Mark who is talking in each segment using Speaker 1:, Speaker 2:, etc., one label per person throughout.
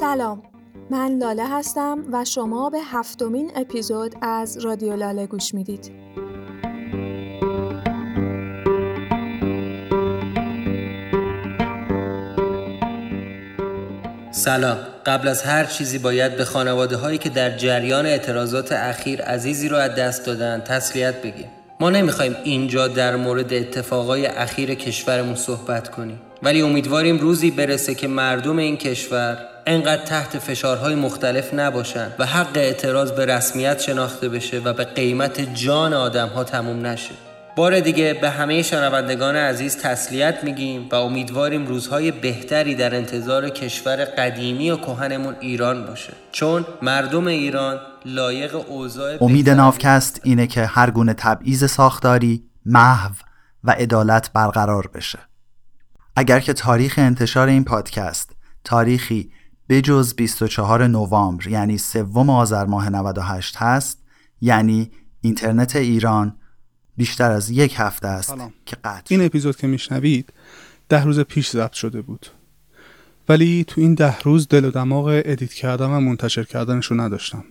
Speaker 1: سلام. من لاله هستم و شما به هفتمین اپیزود از رادیو لاله گوش می‌دید.
Speaker 2: سلام. قبل از هر چیزی باید به خانواده هایی که در جریان اعتراضات اخیر عزیزی رو از دست دادن تسلیت بگیم. ما نمی‌خوایم اینجا در مورد اتفاقای اخیر کشورمون صحبت کنیم. ولی امیدواریم روزی برسه که مردم این کشور انقدر تحت فشارهای مختلف نباشن و حق اعتراض به رسمیت شناخته بشه و به قیمت جان آدم ها تموم نشه. بار دیگه به همه شنوندگان عزیز تسلیت میگیم و امیدواریم روزهای بهتری در انتظار کشور قدیمی و کهنمون ایران باشه. چون مردم ایران لایق اوضاع
Speaker 3: امید نافکست اینه که هر گونه تبعیض ساختاری محو و عدالت برقرار بشه. اگر که تاریخ انتشار این پادکست تاریخی بجز 24 نوامبر یعنی سوم آذر ماه 98 هست یعنی اینترنت ایران بیشتر از یک هفته است که قطع
Speaker 4: این اپیزود که میشنوید ده روز پیش ضبط شده بود. ولی تو این ده روز دل و دماغ ادیت کردن و منتشر کردنش رو نداشتم.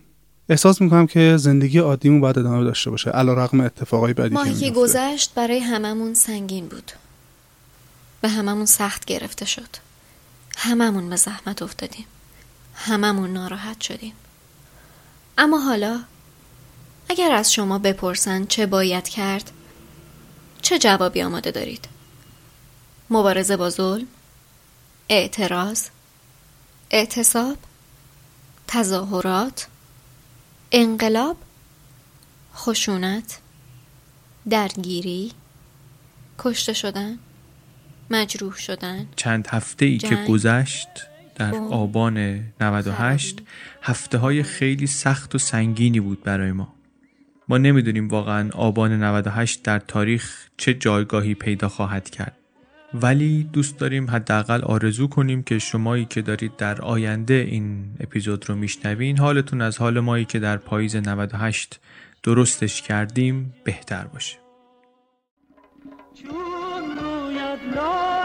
Speaker 4: احساس می‌کنم که زندگی عادیمون باید ادامه داشته باشه علا رقم اتفاقای بدی
Speaker 5: ماهی
Speaker 4: که
Speaker 5: که گذشت برای هممون سنگین بود. به هممون سخت گرفته شد. هممون به زحمت افتادیم. هممون ناراحت شدیم. اما حالا اگر از شما بپرسن چه باید کرد چه جوابی آماده دارید؟ مبارزه با ظلم اعتراض اعتصاب تظاهرات انقلاب خشونت درگیری کشته شدن؟ مجروح شدن.
Speaker 6: چند هفته ای که گذشت در آبان 98 هفته های خیلی سخت و سنگینی بود برای ما. ما نمی‌دونیم واقعا آبان 98 در تاریخ چه جایگاهی پیدا خواهد کرد. ولی دوست داریم حداقل آرزو کنیم که شمایی که دارید در آینده این اپیزود رو میشنوین حالتون از حال مایی که در پاییز 98 درستش کردیم بهتر باشه. No.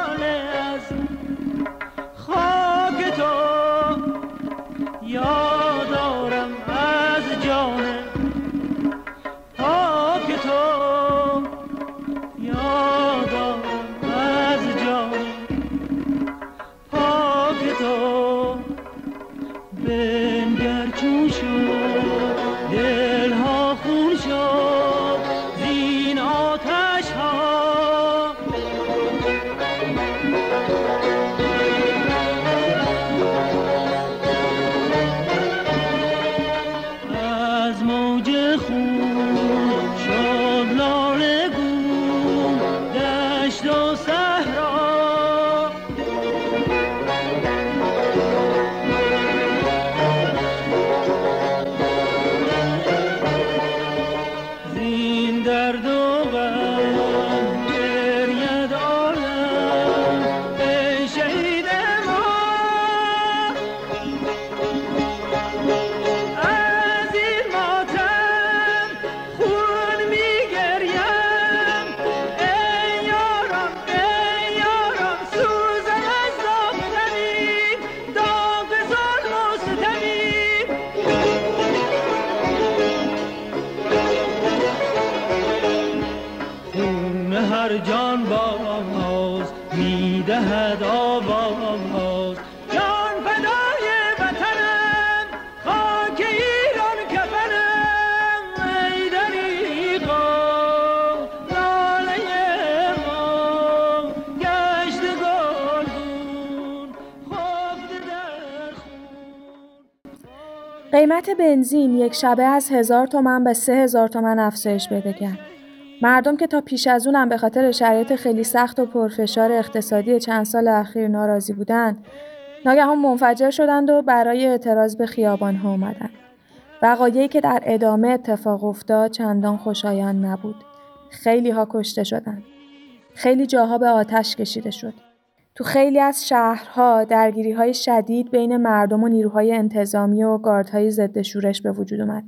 Speaker 1: قیمت بنزین یک شبه از هزار تومن به سه هزار تومن افزایش پیدا کرد. مردم که تا پیش از اونم به خاطر شرایط خیلی سخت و پرفشار اقتصادی چند سال اخیر ناراضی بودند، ناگهان منفجر شدند و برای اعتراض به خیابان ها آمدند. وقایعی که در ادامه اتفاق افتاد چندان خوشایند نبود. خیلی ها کشته شدند. خیلی جاها به آتش کشیده شد. تو خیلی از شهرها های شدید بین مردم و نیروهای انتظامی و گاردهای ضد شورش به وجود اومد.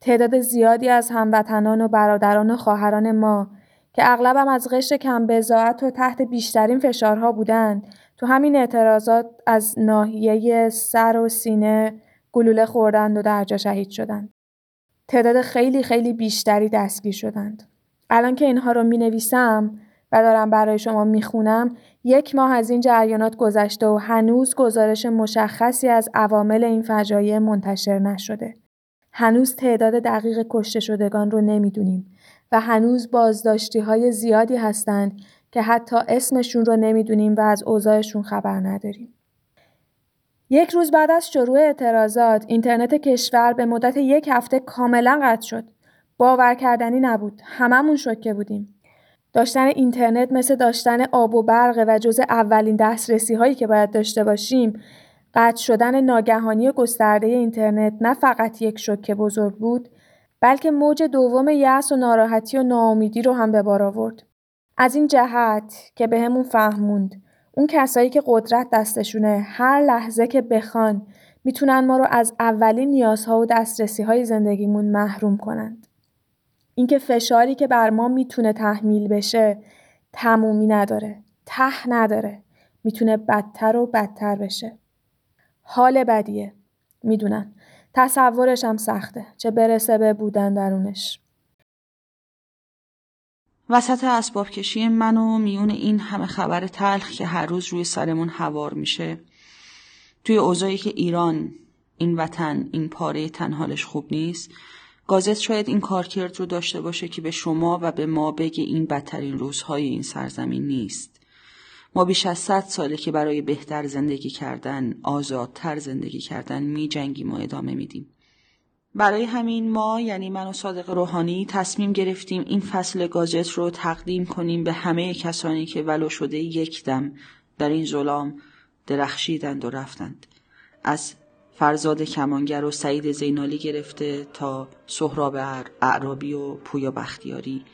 Speaker 1: تعداد زیادی از هموطنان و برادران و خواهران ما که اغلبم از قشر کم بزاعت و تحت بیشترین فشارها بودند تو همین اعتراضات از ناحیه سر و سینه گلوله خوردند و در جا شهید شدند. تعداد خیلی خیلی بیشتری دستگیر شدند. الان که اینها رو می نویسم دارم برای شما می خونم یک ماه از این جریانات گذشته و هنوز گزارش مشخصی از عوامل این فجایع منتشر نشده. هنوز تعداد دقیق کشته شدگان رو نمی‌دونیم و هنوز بازداشتی های زیادی هستند که حتی اسمشون رو نمی‌دونیم و از اوضاعشون خبر نداریم. یک روز بعد از شروع اعتراضات اینترنت کشور به مدت یک هفته کاملا قطع شد. باور کردنی نبود. هممون شوکه بودیم. داشتن اینترنت مثل داشتن آب و برقه و جز اولین دسترسی هایی که باید داشته باشیم قطع شدن ناگهانی گسترده اینترنت نه فقط یک شوکه بزرگ بود بلکه موج دوم یأس و ناراحتی و ناامیدی رو هم به بار آورد. از این جهت که بهمون به فهموند اون کسایی که قدرت دستشونه هر لحظه که بخوان می‌تونن ما رو از اولین نیازها و دسترسی های زندگیمون محروم کنند. اینکه فشاری که بر ما می‌تونه تحمیل بشه تمومی نداره. ته نداره. می‌تونه بدتر و بدتر بشه. حال بدیه. می‌دونم. تصورش هم سخته. چه برسه به بودن درونش.
Speaker 7: وسط اسباب کشی من و میون این همه خبر تلخ که هر روز روی سرمون هوار میشه توی اوضاعی که ایران این وطن این پاره تنهالش خوب نیست گازت شاید این کارکرد رو داشته باشه که به شما و به ما بگه این بدترین روزهای این سرزمین نیست. ما بیش از صد ساله که برای بهتر زندگی کردن آزادتر زندگی کردن می جنگیم و ادامه میدیم. برای همین ما یعنی من و صادق روحانی تصمیم گرفتیم این فصل گاجت رو تقدیم کنیم به همه کسانی که ولو شده یک دم در این ظلام درخشیدند و رفتند. از فرزاد کمانگر و سعید زینالی گرفته تا سهراب اعرابی و پویا بختیاری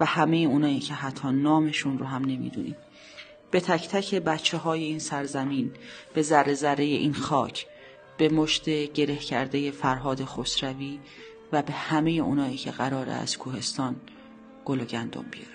Speaker 7: و همه اونایی که حتی نامشون رو هم نمی‌دونیم. به تک تک بچه های این سرزمین به ذره ذره این خاک به مشت گره کرده فرهاد خسروی و به همه اونایی که قراره از کوهستان گل و گندم بیارن.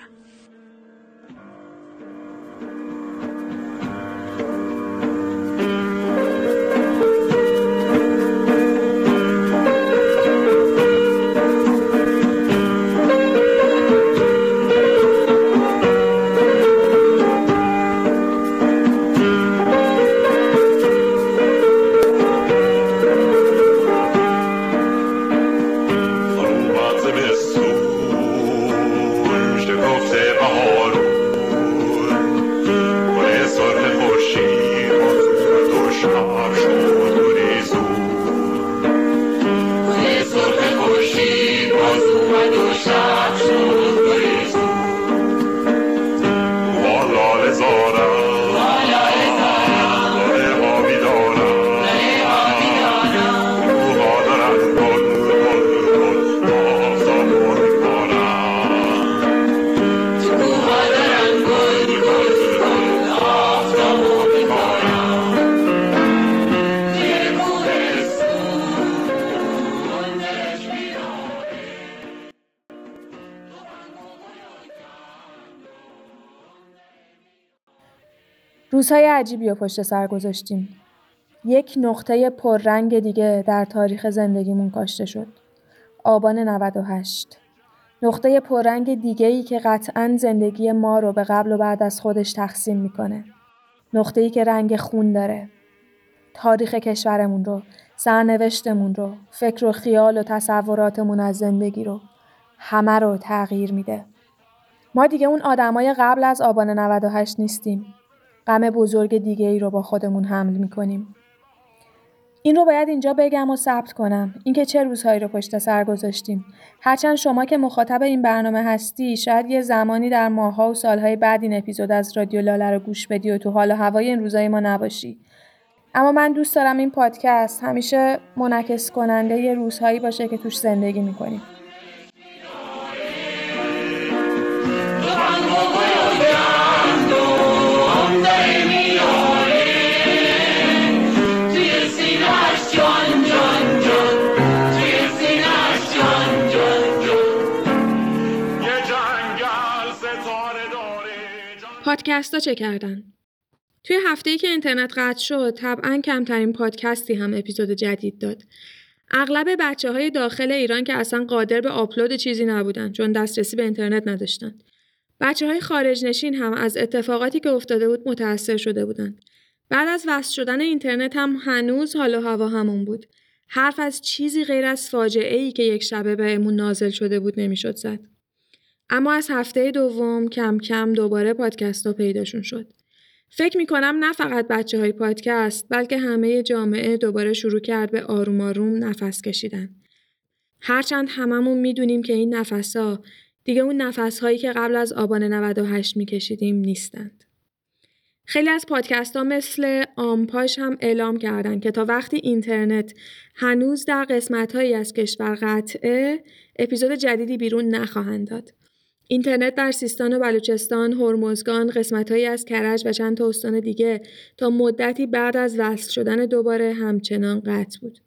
Speaker 1: عجیبی و پشت سر گذاشتیم. یک نقطه پررنگ دیگه در تاریخ زندگیمون کاشته شد. آبان 98 نقطه پررنگ دیگه ای که قطعا زندگی ما رو به قبل و بعد از خودش تقسیم می‌کنه. نقطه ای که رنگ خون داره. تاریخ کشورمون رو، سرنوشتمون رو، فکر و خیال و تصوراتمون از زندگی رو، همه رو تغییر میده. ما دیگه اون آدمای قبل از آبان 98 نیستیم. غم بزرگ دیگه ای رو با خودمون حمل می‌کنیم. این رو باید اینجا بگم و ثبت کنم. اینکه چه روزهایی رو پشت سر گذاشتیم. هرچند شما که مخاطب این برنامه هستی شاید یه زمانی در ماهها و سالهای بعد این اپیزود از رادیو لاله رو گوش بدی و تو حال و هوای این روزای ما نباشی. اما من دوست دارم این پادکست همیشه منعکس کننده یه روزهایی باشه که توش زندگی می‌کنیم. پادکست ها چه کردن؟ توی هفته‌ای که اینترنت قطع شد طبعا کمترین پادکستی هم اپیزود جدید داد اغلب بچه های داخل ایران که اصلا قادر به آپلود چیزی نبودن چون دسترسی به اینترنت نداشتن بچه های خارج نشین هم از اتفاقاتی که افتاده بود متأثر شده بودند. بعد از وصل شدن اینترنت هم هنوز حال و هوا همون بود. حرف از چیزی غیر از فاجعه ای که یک شبه بهمون نازل شده بود نمی‌شد زد. اما از هفته دوم کم کم دوباره پادکست ها پیداشون شد. فکر می‌کنم نه فقط بچه های پادکست بلکه همه جامعه دوباره شروع کرد به آروم آروم نفس کشیدن. هرچند هممون می‌دونیم که این نفس ها دیگه اون نفس هایی که قبل از آبان 98 میکشیدیم نیستند. خیلی از پادکست ها مثل آمپاش هم اعلام کردند که تا وقتی اینترنت هنوز در قسمت هایی از کشور قطعه اپیزود جدیدی بیرون نخواهند داد. اینترنت در سیستان و بلوچستان، هرمزگان، قسمتهایی از کرج و چند تا استان دیگه تا مدتی بعد از وصل شدن دوباره همچنان قطع بود.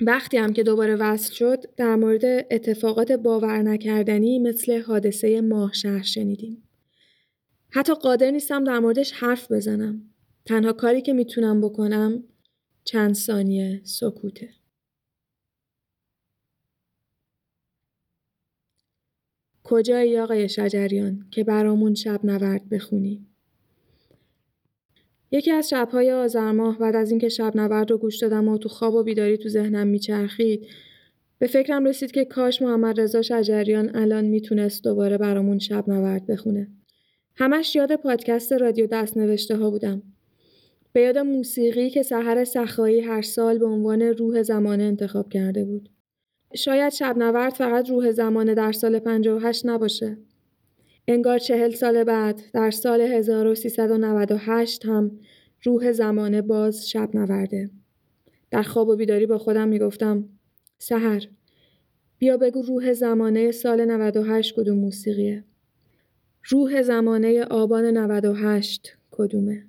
Speaker 1: وقتی هم که دوباره وصل شد در مورد اتفاقات باور نکردنی مثل حادثه ماه شهر شنیدیم. حتی قادر نیستم در موردش حرف بزنم. تنها کاری که می‌تونم بکنم چند ثانیه سکوته. کجایی آقای شجریان که برامون شب نورد بخونی؟ یکی از شبهای آذر ماه بعد از اینکه شب نورد رو گوش دادم و تو خواب و بیداری تو ذهنم میچرخید به فکرم رسید که کاش محمد رضا شجریان الان می‌تونست دوباره برامون شب نورد بخونه. همش یاد پادکست رادیو دست نوشته ها بودم. به یاد موسیقی که سحر سخایی هر سال به عنوان روح زمانه انتخاب کرده بود. شاید شب نورد فقط روح زمانه در سال 58 نباشه. انگار چهل سال بعد در سال 1398 هم روح زمانه باز شب نورده. در خواب و بیداری با خودم می‌گفتم سهر بیا بگو روح زمانه سال 98 کدوم موسیقیه. روح زمانه آبان 98 کدومه؟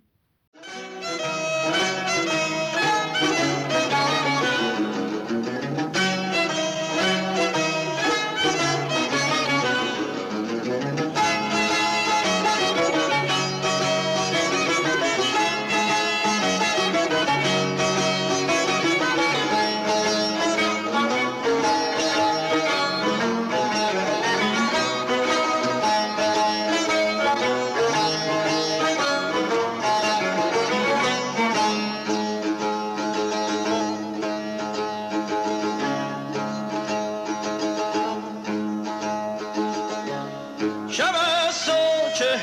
Speaker 1: در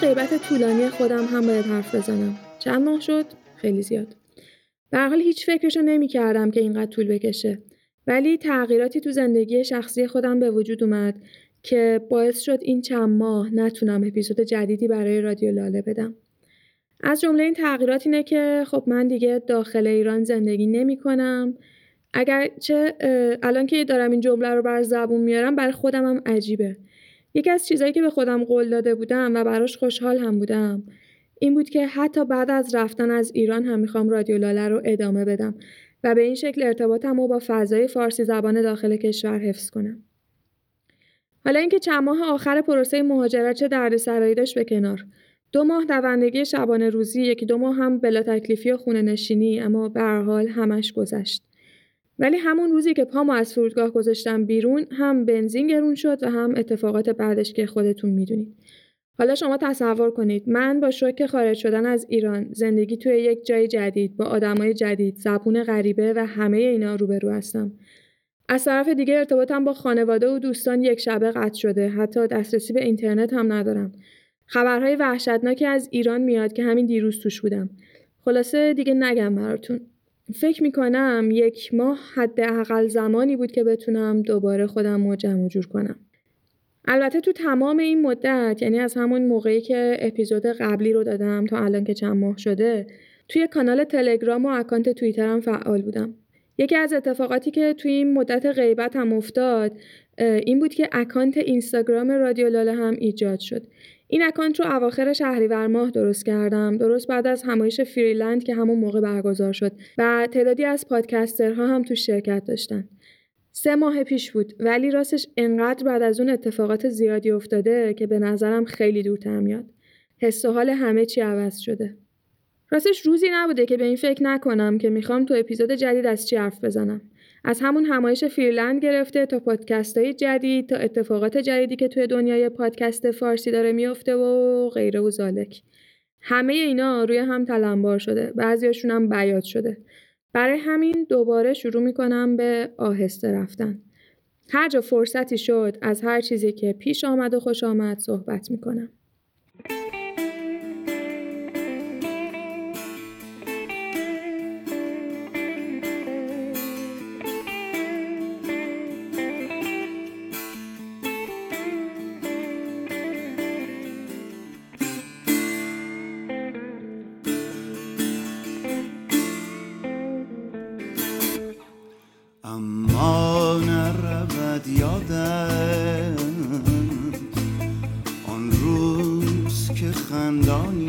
Speaker 1: غیبت طولانی خودم هم باید حرف بزنم. چند ماه شد؟ خیلی زیاد. به حال هیچ فکرشو نمی کردم که اینقدر طول بکشه. ولی تغییراتی تو زندگی شخصی خودم به وجود اومد که باعث شد این چند ماه نتونم اپیزود جدیدی برای رادیو لاله بدم. از جمله این تغییرات اینه که خب من دیگه داخل ایران زندگی نمی کنم. چه الان که دارم این جمله رو بر زبون میارم برای خودم هم عجیبه. یکی از چیزایی که به خودم قول داده بودم و براش خوشحال هم بودم این بود که حتی بعد از رفتن از ایران هم می‌خوام رادیو لاله رو ادامه بدم و به این شکل ارتباطم رو با فضای فارسی زبان داخل کشور حفظ کنم. حالا اینکه چند ماه آخر پروسه مهاجرت چه دردسرایی داشت به کنار. دو ماه دوندگی شبانه روزی یکی دو ماه هم بلا تکلیفی و خونه نشینی اما به حال همش گذشت. ولی همون روزی که پامو از فرودگاه گذاشتم بیرون هم بنزین گرون شد و هم اتفاقات بعدش که خودتون می‌دونید. حالا شما تصور کنید من با شوک خارج شدن از ایران زندگی توی یک جای جدید با آدمای جدید زبون غریبه و همه اینا روبرو هستم. از طرف دیگه ارتباطم با خانواده و دوستان یک شبه قطع شده حتی دسترسی به اینترنت هم ندارم. خبرهای وحشتناکی از ایران میاد که همین دیروز توش بودم. خلاصه دیگه نگم براتون. فکر می‌کنم یک ماه حداقل زمانی بود که بتونم دوباره خودم رو جمع جور کنم. البته تو تمام این مدت یعنی از همون موقعی که اپیزود قبلی رو دادم تا الان که چند ماه شده توی کانال تلگرام و اکانت توییترم فعال بودم. یکی از اتفاقاتی که توی این مدت غیبت هم افتاد این بود که اکانت اینستاگرام رادیو لاله هم ایجاد شد. این اکانت رو اواخر شهریور ماه درست کردم. درست بعد از همایش فریلند که همون موقع برگزار شد و تعدادی از پادکسترها هم تو شرکت داشتن. سه ماه پیش بود ولی راستش انقدر بعد از اون اتفاقات زیادی افتاده که به نظرم خیلی دورتر میاد. حس و حال همه چی عوض شده. راستش روزی نبوده که به این فکر نکنم که می‌خوام تو اپیزود جدید از چی حرف بزنم. از همون همایش فیرلند گرفته تا پادکست های جدید تا اتفاقات جدیدی که توی دنیای پادکست فارسی داره میفته و غیره و زالک. همه اینا روی هم تلمبار شده. بعضیاشون هم بیاد شده. برای همین دوباره شروع می‌کنم به آهسته رفتن. هر جا فرصتی شد از هر چیزی که پیش آمد و خوش آمد صحبت می‌کنم. هفته های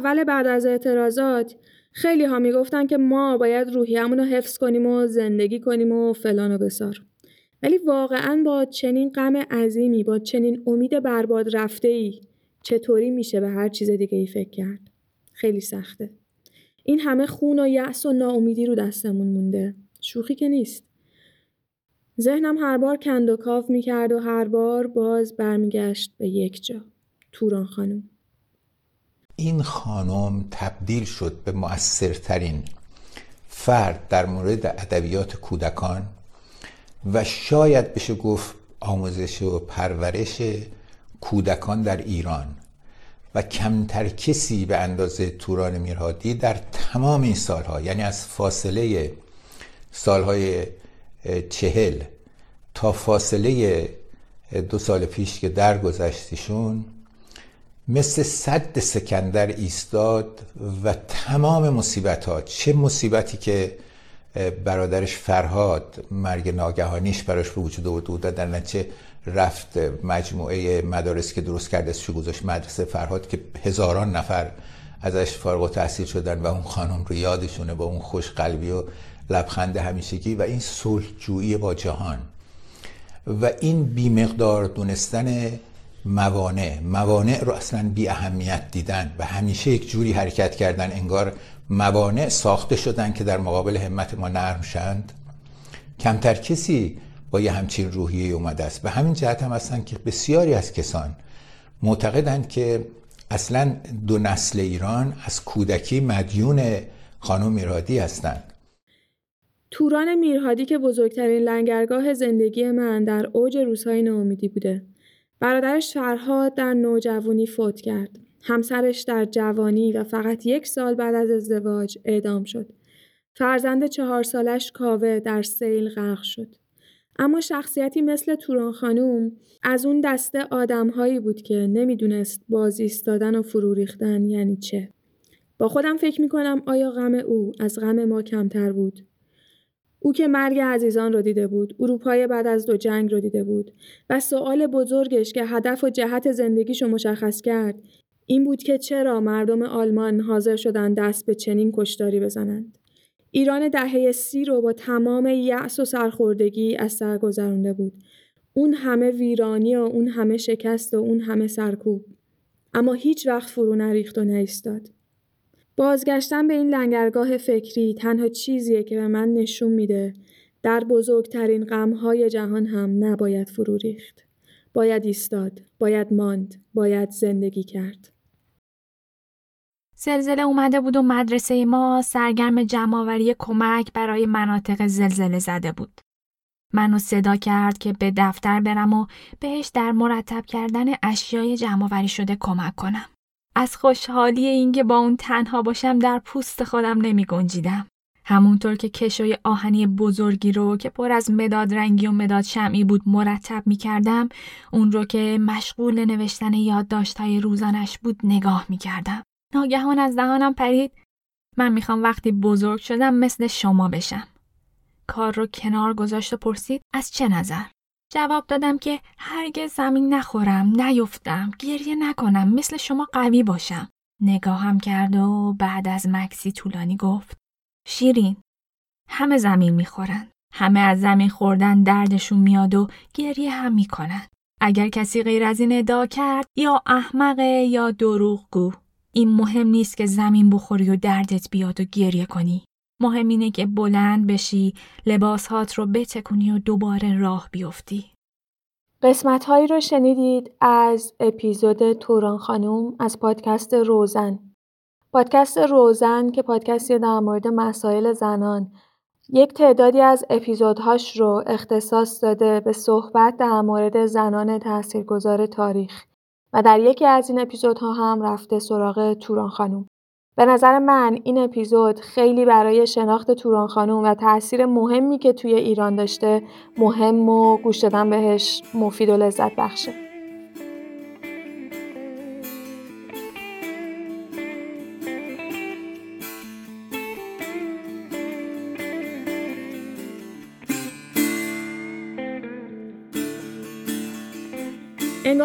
Speaker 1: اول بعد از اعتراضات خیلی ها می‌گفتن که ما باید روحیمون رو حفظ کنیم و زندگی کنیم و فلان و بسار. ولی واقعا با چنین غم عظیمی با چنین امید برباد رفته ای چطوری میشه به هر چیز دیگه ای فکر کرد؟ خیلی سخته. این همه خون و یأس و ناامیدی رو دستمون مونده. شوخی که نیست. ذهنم هر بار کند و کاف می‌کرد و هر بار باز برمیگشت به یک جا. توران خانم.
Speaker 8: این خانم تبدیل شد به مؤثرترین فرد در مورد ادبیات کودکان و شاید بشه گفت آموزش و پرورش کودکان در ایران و کمتر کسی به اندازه توران میرهادی در تمام این سالها یعنی از فاصله سالهای چهل تا فاصله دو سال پیش که درگذشتیشون مثل صد سکندر ایستاد و تمام مصیبت ها چه مصیبتی که برادرش فرهاد مرگ ناگهانیش براش به وجود آورده بود در نتیجه رفت مجموعه مدارس که درست کرده شو گذاشت مدرسه فرهاد که هزاران نفر ازش فارغ تحصیل شدن و اون خانم رو یادشونه با اون خوش قلبی و لبخند همیشگی و این صلح جویی با جهان. و این بیمقدار دونستن موانع. موانع رو اصلا بی اهمیت دیدن و همیشه یک جوری حرکت کردن انگار موانع ساخته شدن که در مقابل همت ما نرم شند کمتر کسی با یه همچین روحیه اومده است. به همین جهت هم هستن که بسیاری از کسان معتقدند که اصلا دو نسل ایران از کودکی مدیون خانم میرهادی هستند.
Speaker 1: توران میرهادی که بزرگترین لنگرگاه زندگی من در اوج روزهای ناامیدی بوده. برادرش فرهاد در نوجوانی فوت کرد. همسرش در جوانی و فقط یک سال بعد از ازدواج اعدام شد. فرزند چهار سالش کاوه در سیل غرق شد. اما شخصیتی مثل توران خانوم از اون دسته آدمهایی بود که نمی‌دونست بازی ایستادن و فرو ریختن یعنی چه. با خودم فکر می‌کنم آیا غم او از غم ما کمتر بود؟ او که مرگ عزیزان رو دیده بود، اروپای بعد از دو جنگ رو دیده بود و سوال بزرگش که هدف و جهت زندگیشو مشخص کرد این بود که چرا مردم آلمان حاضر شدن دست به چنین کشتاری بزنند. ایران دهه سی رو با تمام یأس و سرخوردگی از سر گذرونده بود. اون همه ویرانی و اون همه شکست و اون همه سرکوب. اما هیچ وقت فرو نریخت و نایستاد. بازگشتن به این لنگرگاه فکری تنها چیزیه که به من نشون میده در بزرگترین غمهای جهان هم نباید فرو ریخت. باید ایستاد، باید ماند، باید زندگی کرد.
Speaker 9: زلزله اومده بود و مدرسه ما سرگرم جمعآوری کمک برای مناطق زلزله زده بود. منو صدا کرد که به دفتر برم و بهش در مرتب کردن اشیای جمعآوری شده کمک کنم. از خوشحالی اینکه با اون تنها باشم در پوست خودم نمی گنجیدم. همونطور که کشوی آهنی بزرگی رو که پر از مداد رنگی و مداد شمعی بود مرتب می کردم اون رو که مشغول نوشتن یادداشت‌های روزانش بود نگاه می کردم. ناگهان از دهانم پرید من می‌خوام وقتی بزرگ شدم مثل شما بشم. کار رو کنار گذاشت و پرسید از چه نظر؟ جواب دادم که هرگز زمین نخورم، نیفتم، گریه نکنم، مثل شما قوی باشم. نگاهم کرد و بعد از مکسی طولانی گفت شیرین همه زمین می‌خورن. همه از زمین خوردن دردشون میاد و گریه هم می‌کنن. اگر کسی غیر از این ادعا کرد یا احمقه یا دروغگو این مهم نیست که زمین بخوری و دردت بیاد و گریه کنی. مهم اینه که بلند بشی، لباسهات رو بتکونی و دوباره راه بیفتی.
Speaker 1: قسمت هایی رو شنیدید از اپیزود توران خانوم از پادکست روزن. پادکست روزن که پادکستی در مورد مسائل زنان یک تعدادی از اپیزودهاش رو اختصاص داده به صحبت در مورد زنان تاثیرگذار تاریخ. و در یکی از این اپیزودها هم رفته سراغ توران خانوم. به نظر من این اپیزود خیلی برای شناخت توران خانوم و تاثیر مهمی که توی ایران داشته مهم و گوش دادن بهش مفید و لذت بخشه.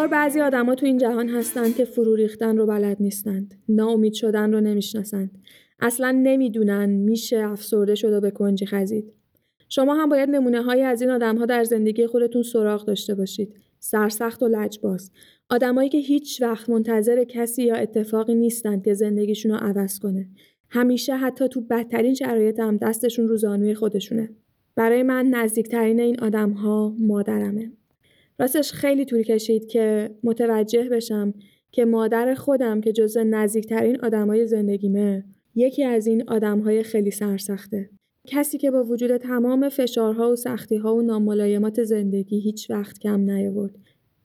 Speaker 1: انگار بعضی آدما تو این جهان هستن که فرو ریختن رو بلد نیستند. ناامید شدن رو نمی‌شناسند. اصلا نمی‌دونن میشه افسرده شد و به کنجی خزید. شما هم باید نمونه های از این آدم ها در زندگی خودتون سراغ داشته باشید. سرسخت و لجباز. آدمایی که هیچ وقت منتظر کسی یا اتفاقی نیستند که زندگیشون رو عوض کنه. همیشه حتی تو بدترین شرایط هم دستشون رو زانوی خودشونه. برای من نزدیکترین این آدم ها مادرمه. راستش خیلی طول کشید که متوجه بشم که مادر خودم که جزو نزدیکترین آدمای زندگیمه یکی از این آدمهای خیلی سرسخته. کسی که با وجود تمام فشارها و سختیها و ناملایمات زندگی هیچ وقت کم نیاورد.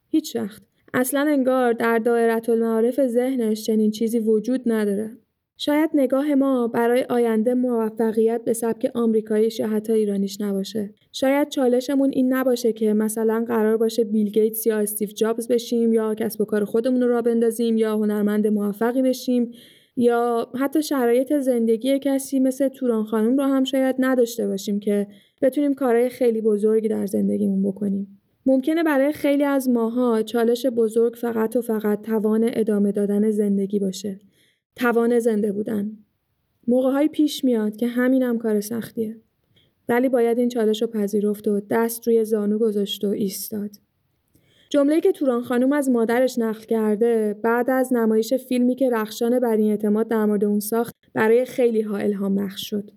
Speaker 1: هیچ وقت. اصلا انگار در دایره المعارف ذهنش چنین چیزی وجود نداره. شاید نگاه ما برای آینده موفقیت به سبک آمریکاییش یا حتی ایرانیش نباشه. شاید چالشمون این نباشه که مثلا قرار باشه بیل گیتس یا استیو جابز بشیم یا کسب و کار خودمون رو را بندازیم یا هنرمند موفقی بشیم یا حتی شرایط زندگی کسی مثل توران خانم رو هم شاید نداشته باشیم که بتونیم کارهای خیلی بزرگی در زندگیمون بکنیم. ممکنه برای خیلی از ماها چالش بزرگ فقط و فقط توان ادامه دادن زندگی باشه. توان زنده بودن. موقعهایی پیش میاد که همینم کار سختیه. ولی باید این چالش رو پذیرفت و دست روی زانو گذاشت و ایستاد. جمله که توران خانوم از مادرش نقل کرده بعد از نمایش فیلمی که رخشان بر اعتماد در مورد اون ساخت برای خیلی ها الهام بخش شد.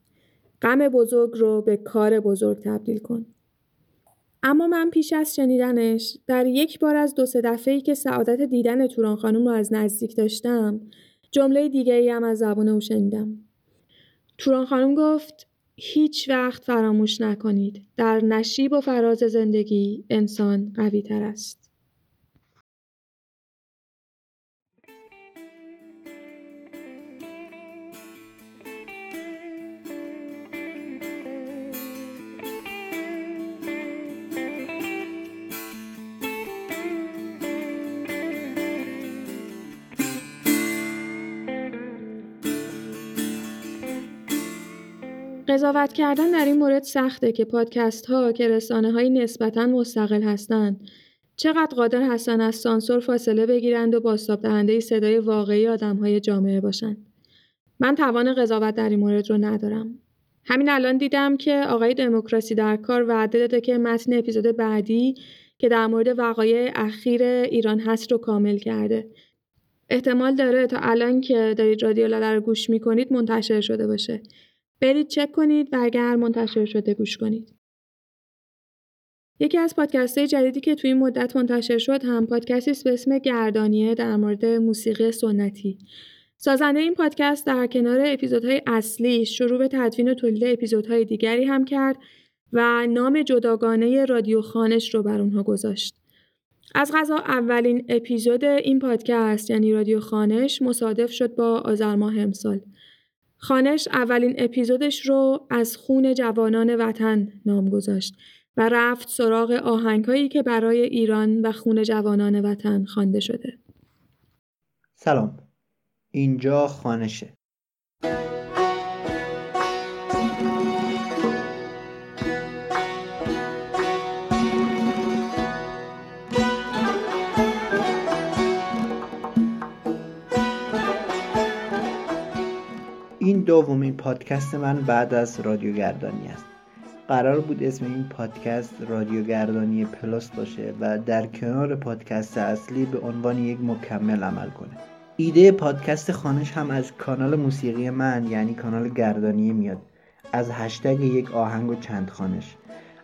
Speaker 1: غم بزرگ رو به کار بزرگ تبدیل کن. اما من پیش از شنیدنش در یک بار از دو سه دفعه‌ای که سعادت دیدن توران خانوم رو از نزدیک داشتم جمله دیگه ای هم از زبان او شنیدم. توران خانم گفت هیچ وقت فراموش نکنید در نشیب و فراز زندگی انسان قوی تر است. قضاوت کردن در این مورد سخته که پادکست ها که رسانه های نسبتا مستقل هستند چقدر قادر هستن از سانسور فاصله بگیرند و باستاب دهنده صدای واقعی آدم های جامعه باشند. من توان قضاوت در این مورد رو ندارم. همین الان دیدم که آقای دموکراسی در کار وعده داده که متن اپیزود بعدی که در مورد وقایع اخیر ایران هست رو کامل کرده. احتمال داره تا الان که دارید رادیو لاله رو گوش می‌کنید منتشر شده باشه. برید چک کنید و اگر منتشر شده گوش کنید. یکی از پادکست های جدیدی که توی این مدت منتشر شد هم پادکستی است به اسم گردانیه در مورد موسیقی سنتی. سازنده این پادکست در کنار اپیزودهای اصلی شروع به تدوین و تولید اپیزودهای دیگری هم کرد و نام جداگانه رادیو خانش رو بر اونها گذاشت. از غذا اولین اپیزود این پادکست یعنی رادیو خانش مصادف شد با آذر ماه امسال. خانش اولین اپیزودش رو از خون جوانان وطن نام گذاشت و رفت سراغ آهنگهایی که برای ایران و خون جوانان وطن خوانده شده.
Speaker 10: سلام. اینجا خانشه. دومین پادکست من بعد از رادیو گردانی است. قرار بود اسم این پادکست رادیو گردانی پلاس باشه و در کنار پادکست اصلی به عنوان یک مکمل عمل کنه. ایده پادکست خانش هم از کانال موسیقی من یعنی کانال گردانی میاد. از هشتگ یک آهنگ و چند خانش.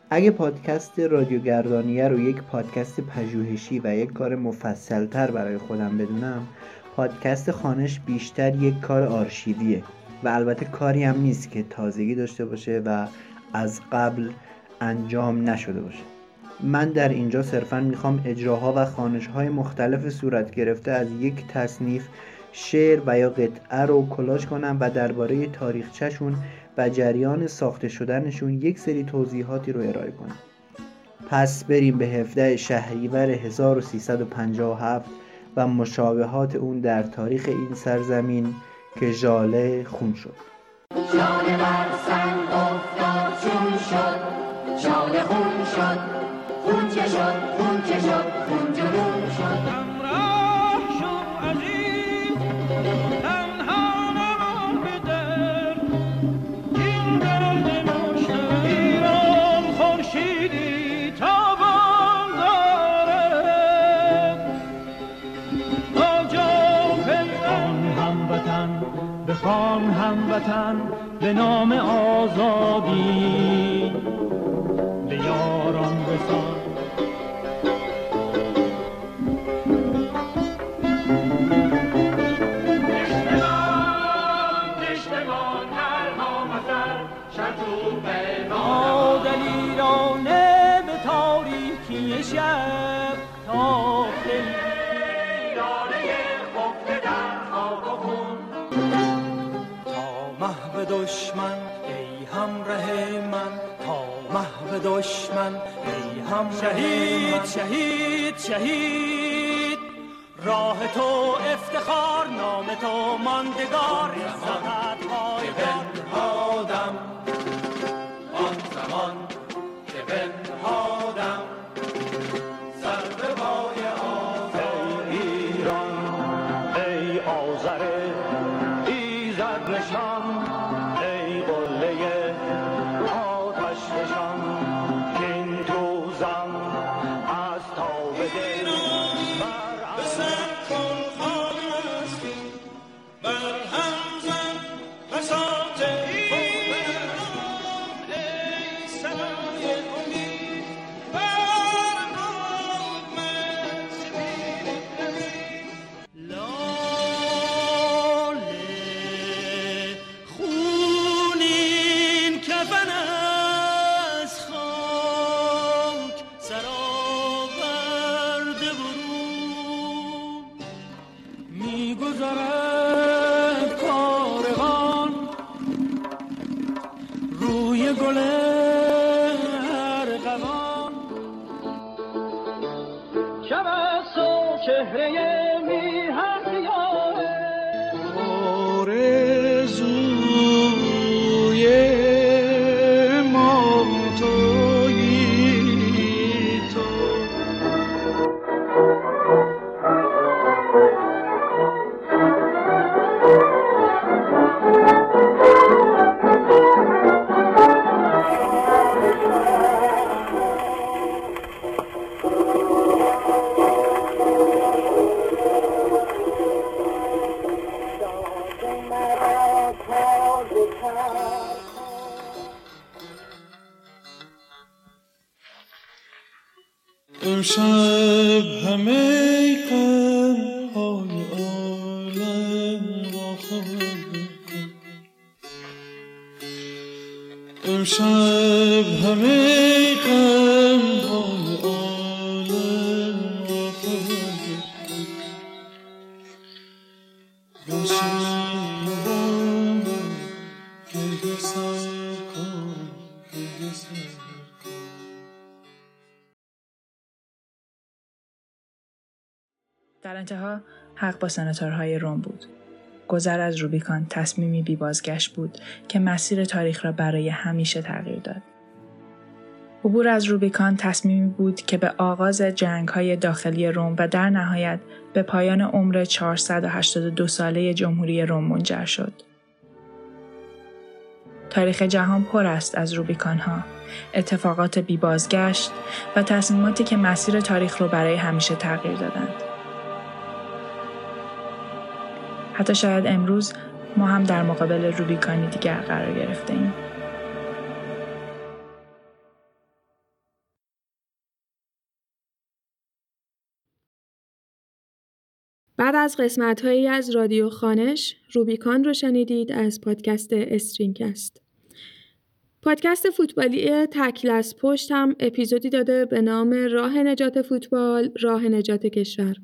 Speaker 10: اگه پادکست رادیو گردانیه رو یک پادکست پژوهشی و یک کار مفصلتر برای خودم بدونم پادکست خانش بیشتر یک کار آرشیویه. و البته کاری هم نیست که تازگی داشته باشه و از قبل انجام نشده باشه. من در اینجا صرفا می‌خوام اجراها و خانشهای مختلف صورت گرفته از یک تصنیف شعر و یا قطعه رو کلاش کنم و درباره تاریخچهشون و جریان ساخته شدنشون یک سری توضیحاتی رو ارائه کنم. پس بریم به 17 شهریور 1357 و مشابهات اون در تاریخ این سرزمین که ژاله خون شد. ژاله بر سنگ افتاد چون شد. ژاله خون شد. خون چه شد خون چه شد خون
Speaker 6: به نام آزادی. دشمن ای هم شهید شهید شهید. راه تو افتخار نام تو ماندگار.
Speaker 11: با
Speaker 12: سناتورهای روم بود. گذر از روبیکان تصمیمی بی بازگشت بود که مسیر تاریخ را برای همیشه تغییر داد. عبور از روبیکان تصمیمی بود که به آغاز جنگ های داخلی روم و در نهایت به پایان عمر 482 ساله جمهوری روم منجر شد. تاریخ جهان پر است از روبیکان ها، اتفاقات بی بازگشت و تصمیماتی که مسیر تاریخ را برای همیشه تغییر دادند. حتی شاید امروز ما هم در مقابل روبیکانی دیگر قرار گرفته ایم.
Speaker 1: بعد از قسمت هایی از رادیو خانش روبیکان رو شنیدید از پادکست استرینکست. پادکست فوتبالی تکل از پشت هم اپیزودی داده به نام راه نجات فوتبال، راه نجات کشور.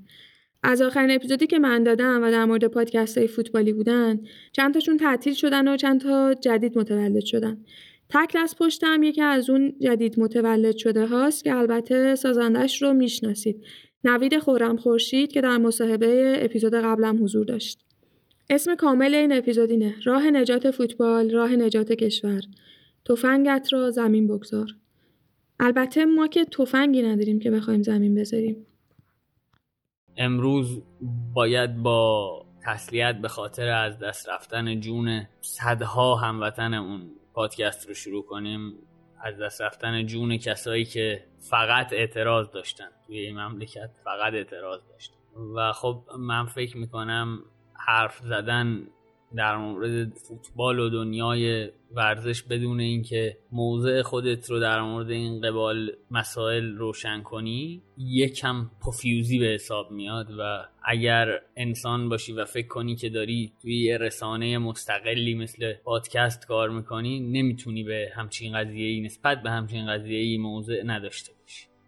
Speaker 1: از آخرین اپیزودی که من دادم و در مورد پادکست های فوتبالی بودن چند تاشون تعطیل شدن و چند تا جدید متولد شدن. تکل از پشتم یکی از اون جدید متولد شده هاست که البته سازندش رو می‌شناسید. نوید خورم خورشید که در مصاحبه اپیزود قبلم حضور داشت. اسم کامل این اپیزود اینه راه نجات فوتبال راه نجات کشور. تفنگت را زمین بگذار. البته ما که تفنگی نداریم که بخوایم زمین بذاریم.
Speaker 13: امروز باید با تسلیت به خاطر از دست رفتن جون صدها هموطنمون پادکست رو شروع کنیم. از دست رفتن جون کسایی که فقط اعتراض داشتن. توی این مملکت فقط اعتراض داشتن. و خب من فکر می‌کنم حرف زدن در مورد فوتبال و دنیای ورزش بدون اینکه موضع خودت رو در مورد این قبال مسائل روشن کنی یکم پفیوزی به حساب میاد و اگر انسان باشی و فکر کنی که داری توی یه رسانه مستقلی مثل پادکست کار می‌کنی نمی‌تونی به همچین قضیه نسبت به همچین قضیه موضع نداشته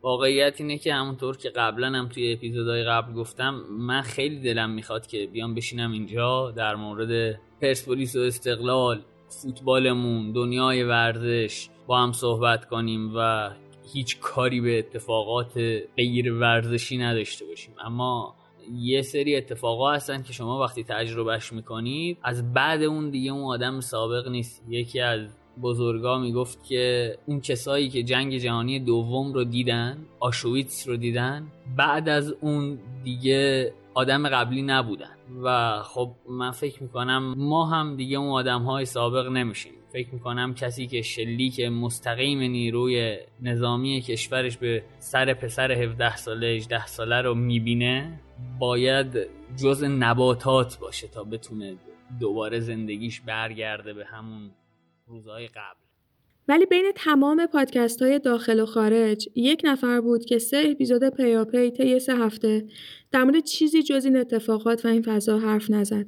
Speaker 13: واقعیت اینه که همونطور که قبلا هم توی اپیزودهای قبل گفتم من خیلی دلم می‌خواد که بیام بشینم اینجا در مورد پرسپولیس و استقلال فوتبالمون دنیای ورزش با هم صحبت کنیم و هیچ کاری به اتفاقات غیر ورزشی نداشته باشیم. اما یه سری اتفاقا هستن که شما وقتی تجربهش می‌کنید از بعد اون دیگه اون آدم سابق نیست. یکی از بزرگا می‌گفت که اون کسایی که جنگ جهانی دوم رو دیدن آشویتس رو دیدن بعد از اون دیگه آدم قبلی نبودن. و خب من فکر می‌کنم ما هم دیگه اون آدم های سابق نمیشیم. فکر می‌کنم کسی که شلیک مستقیم نیروی نظامی کشورش به سر پسر 17 ساله 18 ساله رو می‌بینه باید جز نباتات باشه تا بتونه دوباره زندگیش برگرده به همون روزهای قبل
Speaker 1: ولی بین تمام پادکست های داخل و خارج یک نفر بود که سه اپیزود پیاپی طی سه هفته در مورد چیزی جز این اتفاقات و این فضا حرف نزد.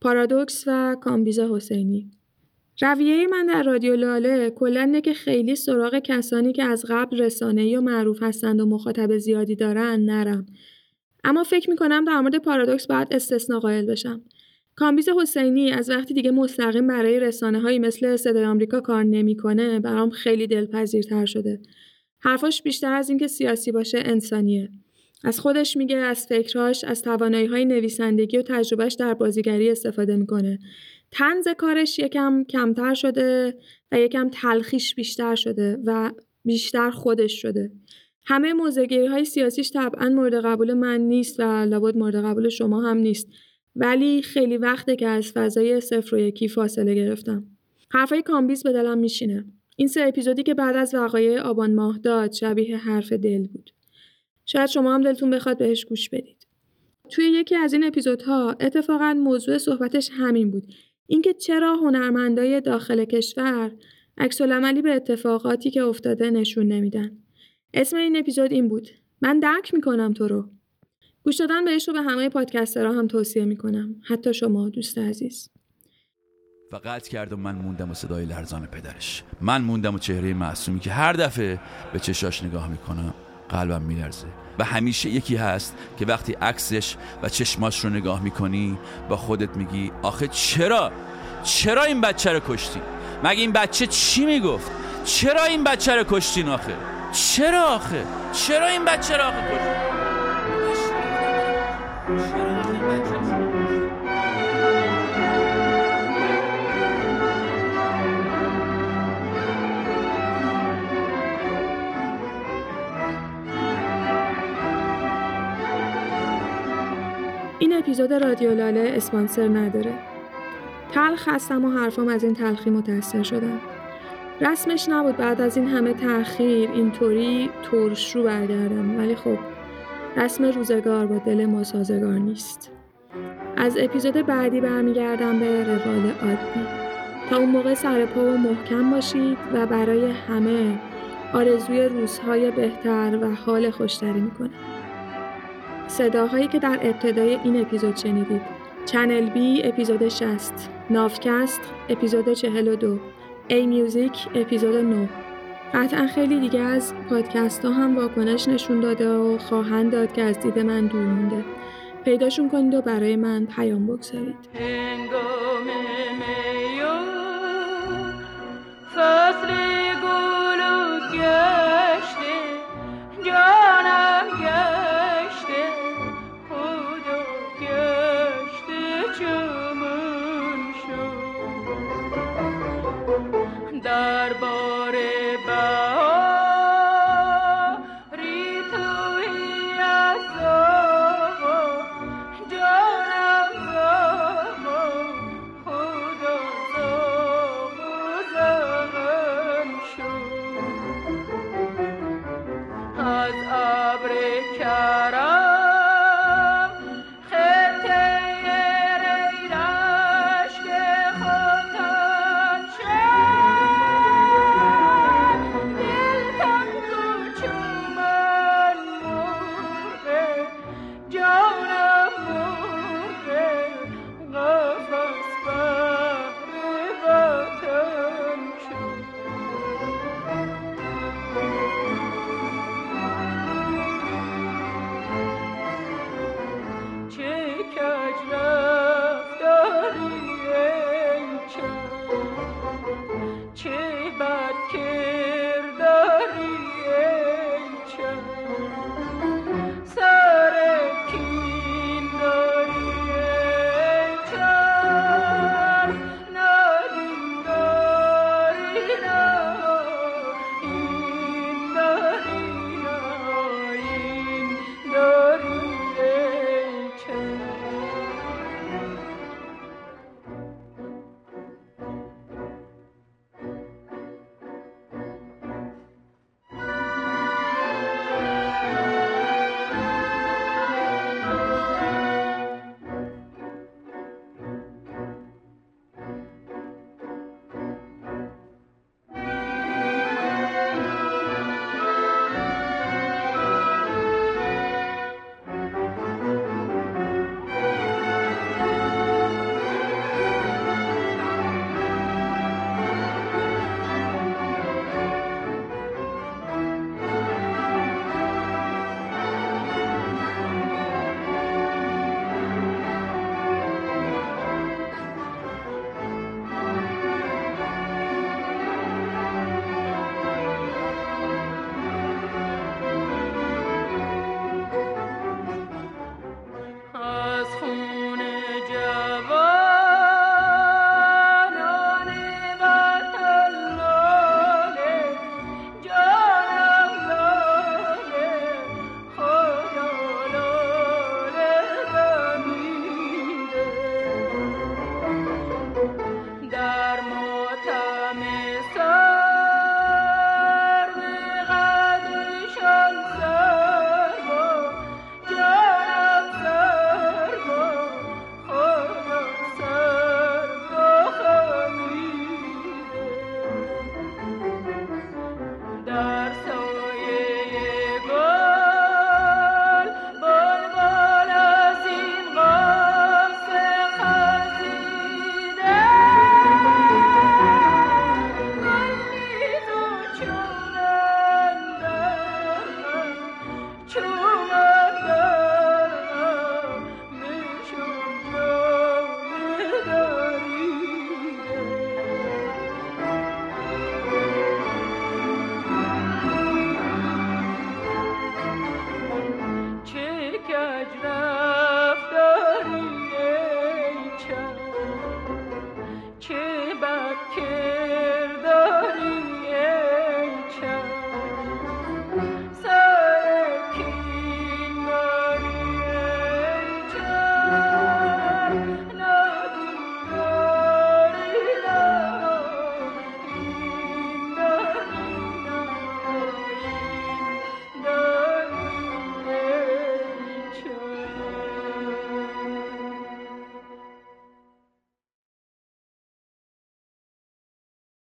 Speaker 1: پارادوکس و کامبیز حسینی. رویه من در رادیو لاله کلا اینه که خیلی سراغ کسانی که از قبل رسانه‌ای و معروف هستند و مخاطب زیادی دارن نرم. اما فکر می‌کنم در مورد پارادوکس باید استثنا قائل بشم. کامبیز حسینی از وقتی دیگه مستقیم برای رسانه هایی مثل صدای آمریکا کار نمی‌کنه برام خیلی دلپذیرتر شده. حرفاش بیشتر از اینکه سیاسی باشه انسانیه. از خودش میگه از فکراش از توانایی های نویسندگی و تجربهش در بازیگری استفاده می‌کنه. تنز کارش یکم کمتر شده و یکم تلخیش بیشتر شده و بیشتر خودش شده. همه موزگیری های سیاسیش طبعا مورد قبول من نیست و لابد مورد قبول شما هم نیست. ولی خیلی وقته که از فضای صفر و یکی فاصله گرفتم. حرفای کامبیز به دلم میشینه. این سه اپیزودی که بعد از وقایع آبان ماه داد شبیه حرف دل بود. شاید شما هم دلتون بخواد بهش گوش بدید. توی یکی از این اپیزودها اتفاقا موضوع صحبتش همین بود. اینکه چرا هنرمندای داخل کشور عکس به اتفاقاتی که افتاده نشون نمیدن. اسم این اپیزود این بود. من درک می‌کنم تو رو گوش دادن بهش رو به همه پادکسترها هم توصیه می‌کنم. حتی شما دوست عزیز.
Speaker 14: و قطع کرد و من موندم و صدای لرزان پدرش. من موندم و چهره معصومی که هر دفعه به چشاش نگاه می‌کنم قلبم میلرزه. و همیشه یکی هست که وقتی عکسش و چشماش رو نگاه می‌کنی با خودت میگی آخه چرا؟ چرا این بچه رو کشتی؟ مگه این بچه چی می‌گفت؟ چرا این بچه رو کشتین آخه؟ چرا آخه؟ چرا این بچه رو آخه کشتین؟
Speaker 1: این اپیزود رادیو لاله اسپانسر نداره. تلخ هستم و حرفام از این تلخی متأثر شدم. رسمش نبود بعد از این همه تأخیر اینطوری ترش رو برگردم ولی خب رسم روزگار با دل ما سازگار نیست. از اپیزود بعدی برمیگردم به روال عادی. تا اون موقع سر پا و محکم باشید و برای همه آرزوی روزهای بهتر و حال خوشتری می‌کنم. صداهایی که در ابتدای این اپیزود شنیدید چنل بی اپیزود 60 نافکست اپیزود 42 ای میوزیک اپیزود 9 قطعا خیلی دیگه از پادکست ها هم واکنش نشون داده و خواهند داد که از دید من دور مونده. پیداشون کنید و برای من پیام بگذارید.
Speaker 15: فصل از ابر کرم